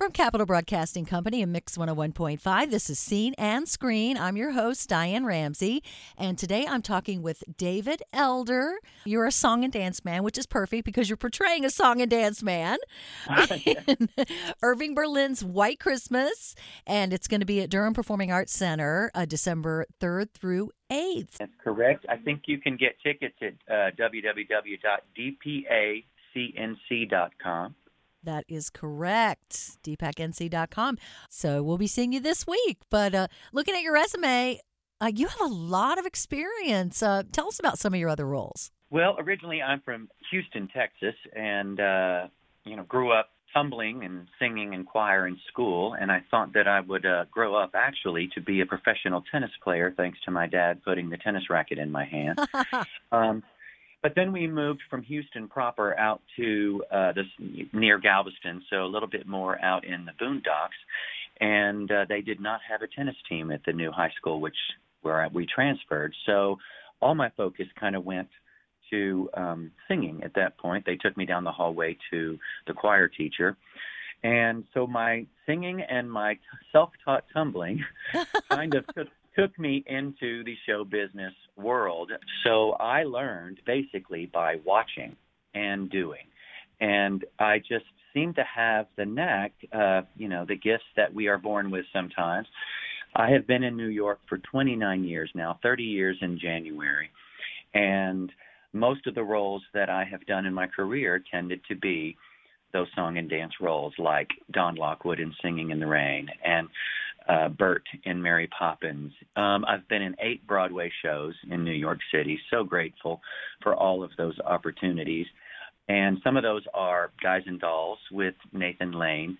From Capital Broadcasting Company and Mix 101.5, this is Scene and Screen. I'm your host, Diane Ramsey, and today I'm talking with David Elder. You're a song and dance man, which is perfect because you're portraying a song and dance man. in Irving Berlin's White Christmas, and it's going to be at Durham Performing Arts Center uh, December 3rd through 8th. That's correct. I think you can get tickets at uh, www.dpacnc.com. That is correct. dpacnc.com. So we'll be seeing you this week. But uh, looking at your resume, uh, you have a lot of experience. Uh, tell us about some of your other roles. Well, originally I'm from Houston, Texas, and uh, you know grew up tumbling and singing in choir in school, and I thought that I would uh, grow up actually to be a professional tennis player, thanks to my dad putting the tennis racket in my hand. um, but then we moved from Houston proper out to uh, this near Galveston, so a little bit more out in the boondocks. And uh, they did not have a tennis team at the new high school, which where we transferred. So all my focus kind of went to um, singing at that point. They took me down the hallway to the choir teacher. And so my singing and my self-taught tumbling kind of took took me into the show business world. So I learned basically by watching and doing. And I just seem to have the knack, uh, you know, the gifts that we are born with sometimes. I have been in New York for 29 years now, 30 years in January. And most of the roles that I have done in my career tended to be those song and dance roles like Don Lockwood in Singing in the Rain and uh, Bert in Mary Poppins. Um, I've been in eight Broadway shows in New York City. So grateful for all of those opportunities. And some of those are Guys and Dolls with Nathan Lane.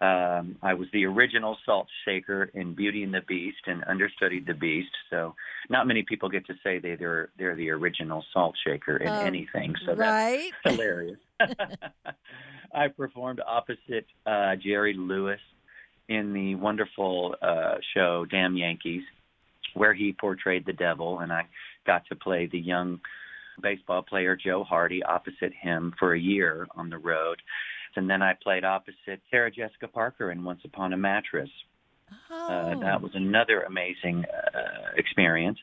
Um, I was the original salt shaker in Beauty and the Beast and understudied the Beast. So not many people get to say they, they're they're the original salt shaker in um, anything. So right? that's hilarious. I performed opposite uh, Jerry Lewis in the wonderful uh, show Damn Yankees, where he portrayed the devil, and I got to play the young baseball player Joe Hardy opposite him for a year on the road. And then I played opposite Sarah Jessica Parker in Once Upon a Mattress. Oh. Uh, that was another amazing uh, experience.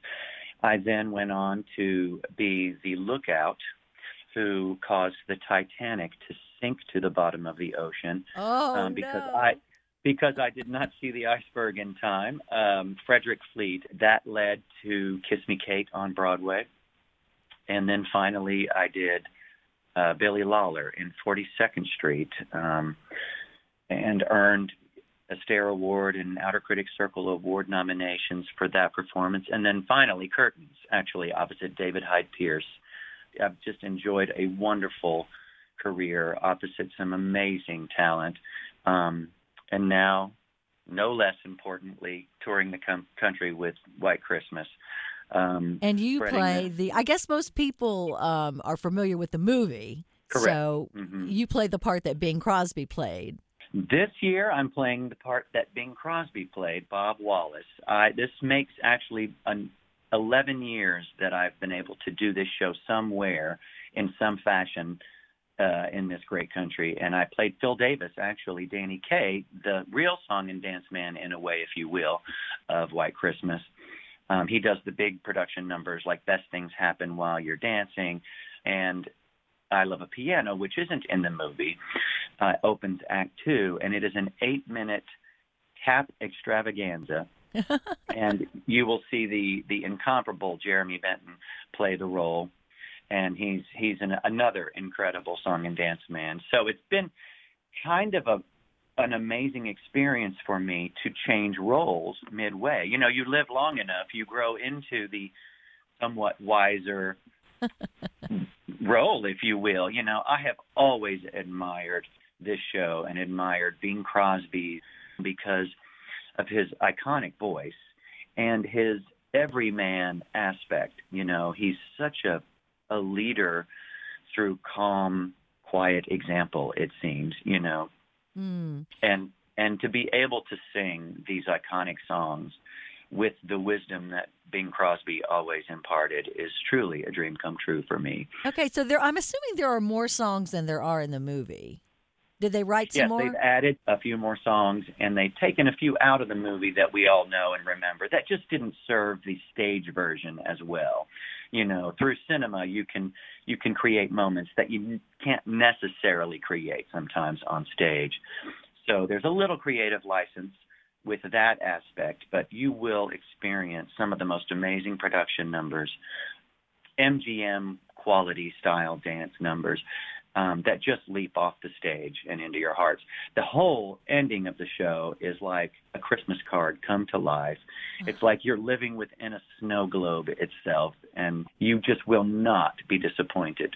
I then went on to be the lookout who caused the Titanic to sink to the bottom of the ocean. Oh, um, because no. I because I did not see the iceberg in time. Um, Frederick Fleet. That led to Kiss Me Kate on Broadway. And then finally, I did uh, Billy Lawlor in 42nd Street um, and earned Astaire Award and Outer Critics Circle Award nominations for that performance. And then finally, Curtains, actually, opposite David Hyde Pierce. I've just enjoyed a wonderful career opposite some amazing talent. Um, and now, no less importantly, touring the com- country with White Christmas. Um, and you play the, the, I guess most people um, are familiar with the movie. Correct. So Mhm. you play the part that Bing Crosby played. This year, I'm playing the part that Bing Crosby played, Bob Wallace. I, this makes actually an 11 years that I've been able to do this show somewhere in some fashion uh, in this great country. And I played Phil Davis, actually, Danny Kaye, the real song and dance man, in a way, if you will, of White Christmas. Um, he does the big production numbers like Best Things Happen While You're Dancing and I Love a Piano, which isn't in the movie, uh, opens Act Two, and it is an eight minute tap extravaganza. and you will see the the incomparable Jeremy Benton play the role, and he's he's an, another incredible song and dance man. So it's been kind of a an amazing experience for me to change roles midway. You know, you live long enough, you grow into the somewhat wiser role, if you will. You know, I have always admired this show and admired Bing Crosby because of his iconic voice and his everyman aspect. You know, he's such a a leader through calm, quiet example. It seems, you know, Mm. and and to be able to sing these iconic songs with the wisdom that Bing Crosby always imparted is truly a dream come true for me. Okay, so there I'm assuming there are more songs than there are in the movie. Did they write some yes, more? they've added a few more songs, and they've taken a few out of the movie that we all know and remember that just didn't serve the stage version as well. You know, through cinema, you can you can create moments that you can't necessarily create sometimes on stage. So there's a little creative license with that aspect, but you will experience some of the most amazing production numbers, MGM quality style dance numbers um, that just leap off the stage and into your hearts. The whole ending of the show is like a Christmas card come to life. It's like you're living within a snow globe itself, and you just will not be disappointed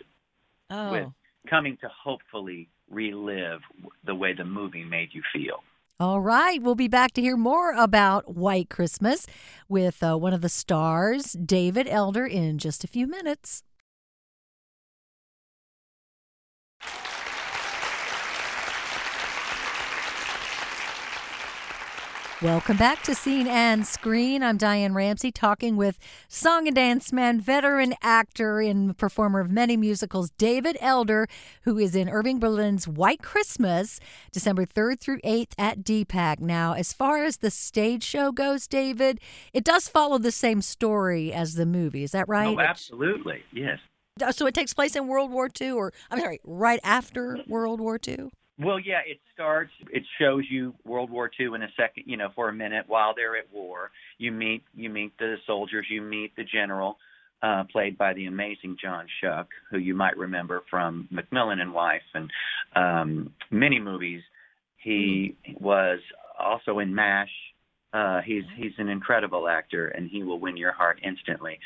oh. with coming to hopefully relive the way the movie made you feel. All right, we'll be back to hear more about White Christmas with uh, one of the stars, David Elder, in just a few minutes. Welcome back to Scene and Screen. I'm Diane Ramsey talking with song and dance man, veteran actor, and performer of many musicals, David Elder, who is in Irving Berlin's White Christmas, December 3rd through 8th at DPAC. Now, as far as the stage show goes, David, it does follow the same story as the movie. Is that oh, right? Oh, absolutely. Yes. So it takes place in World War II, or I'm sorry, right after World War II? Well, yeah, it starts. It shows you World War II in a second, you know, for a minute while they're at war. You meet you meet the soldiers. You meet the general, uh, played by the amazing John Schuck, who you might remember from McMillan and Wife and um, many movies. He was also in MASH. Uh, he's he's an incredible actor, and he will win your heart instantly.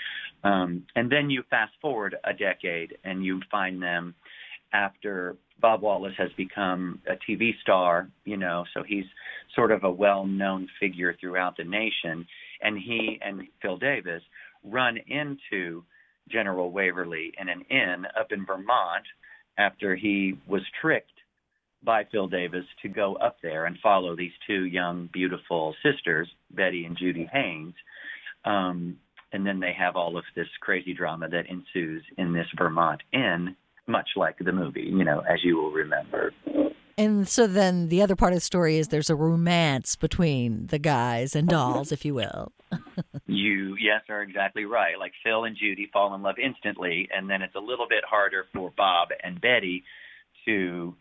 Um, and then you fast forward a decade, and you find them after Bob Wallace has become a TV star, you know, so he's sort of a well-known figure throughout the nation, and he and Phil Davis run into General Waverly in an inn up in Vermont after he was tricked by Phil Davis to go up there and follow these two young, beautiful sisters, Betty and Judy Haynes. Um, and then they have all of this crazy drama that ensues in this Vermont inn much like the movie, you know, as you will remember. And so then the other part of the story is there's a romance between the guys and dolls, if you will. you, yes, are exactly right. Like Phil and Judy fall in love instantly, and then it's a little bit harder for Bob and Betty to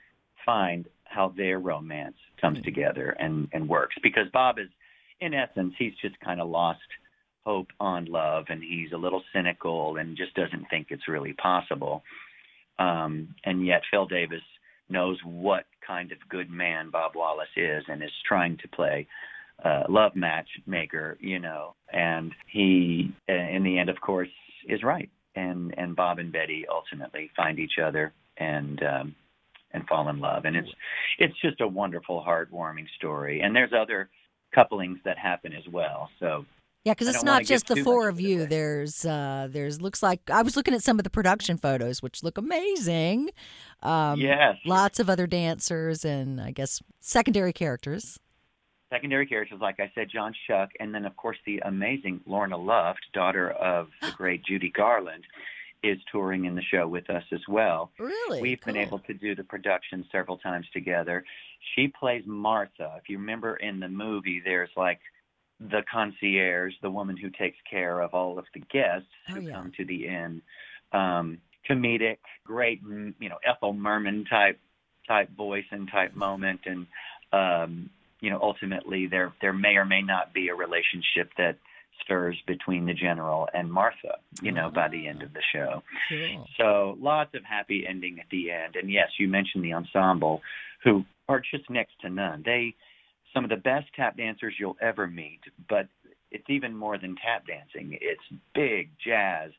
find how their romance comes mm-hmm. together and, and works. Because Bob is, in essence, he's just kind of lost hope on love, and he's a little cynical and just doesn't think it's really possible. Um, and yet Phil Davis knows what kind of good man Bob Wallace is and is trying to play uh, love matchmaker, you know. And he, uh, in the end, of course, is right. And and Bob and Betty ultimately find each other and um, and fall in love. And it's it's just a wonderful, heartwarming story. And there's other couplings that happen as well. So yeah, because it's not just the four of you. There's uh there's looks like I was looking at some of the production photos, which look amazing. Um, yes, lots of other dancers and I guess secondary characters. Secondary characters, like I said, John Schuck, and then of course the amazing Lorna Luft, daughter of the great Judy Garland, is touring in the show with us as well. Really, we've cool. been able to do the production several times together. She plays Martha. If you remember in the movie, there's like the concierge, the woman who takes care of all of the guests oh, who yeah. come to the inn. Um, comedic, great, you know, Ethel Merman type type voice and type moment, and um, you know, ultimately there there may or may not be a relationship that stirs between the general and Martha, you know, by the end of the show. Cool. So lots of happy ending at the end. And yes, you mentioned the ensemble, who are just next to none. They some of the best tap dancers you'll ever meet, but it's even more than tap dancing. It's big jazz,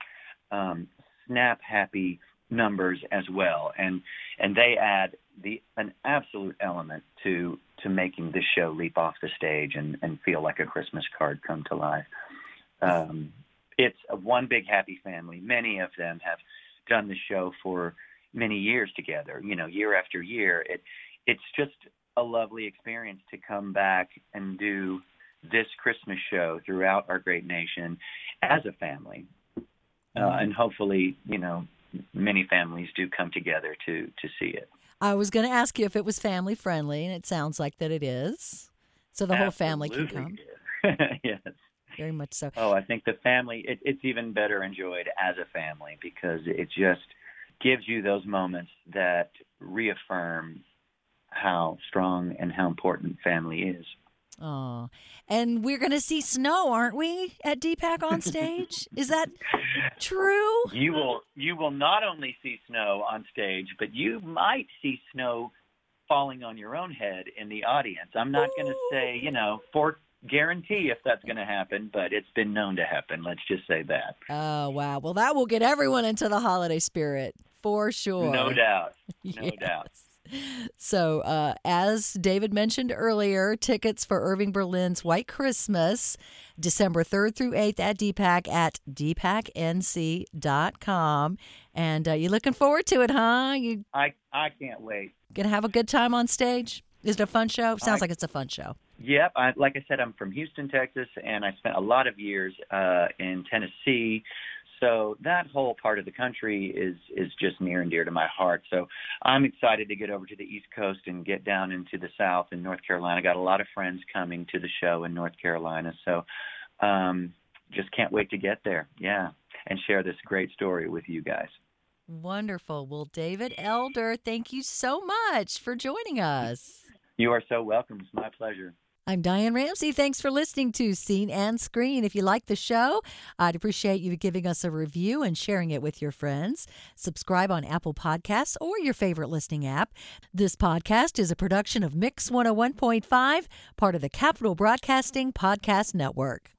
um, snap happy numbers as well, and and they add the an absolute element to to making this show leap off the stage and and feel like a Christmas card come to life. Um, it's a one big happy family. Many of them have done the show for many years together. You know, year after year. It it's just a lovely experience to come back and do this Christmas show throughout our great nation as a family. Uh, and hopefully, you know, many families do come together to to see it. I was going to ask you if it was family friendly, and it sounds like that it is. So the whole family can come. yes. Very much so. Oh, I think the family, it, it's even better enjoyed as a family because it just gives you those moments that reaffirm how strong and how important family is. Oh, and we're going to see snow, aren't we, at DPAC on stage? Is that true? You will. You will not only see snow on stage, but you might see snow falling on your own head in the audience. I'm not going to say, you know, for guarantee if that's going to happen, but it's been known to happen. Let's just say that. Oh wow! Well, that will get everyone into the holiday spirit for sure. No doubt. No Yes. doubt. So, uh, as David mentioned earlier, tickets for Irving Berlin's White Christmas, December 3rd through 8th at DPAC at dpacnc.com. And uh, you looking forward to it, huh? You I I can't wait. going to have a good time on stage? Is it a fun show? Sounds I- like it's a fun show. Yep. I, like I said, I'm from Houston, Texas, and I spent a lot of years uh, in Tennessee. So that whole part of the country is is just near and dear to my heart. So I'm excited to get over to the East Coast and get down into the South in North Carolina. Got a lot of friends coming to the show in North Carolina. So um, just can't wait to get there. Yeah, and share this great story with you guys. Wonderful. Well, David Elder, thank you so much for joining us. You are so welcome. It's my pleasure. I'm Diane Ramsey. Thanks for listening to Scene and Screen. If you like the show, I'd appreciate you giving us a review and sharing it with your friends. Subscribe on Apple Podcasts or your favorite listening app. This podcast is a production of Mix 101.5, part of the Capital Broadcasting Podcast Network.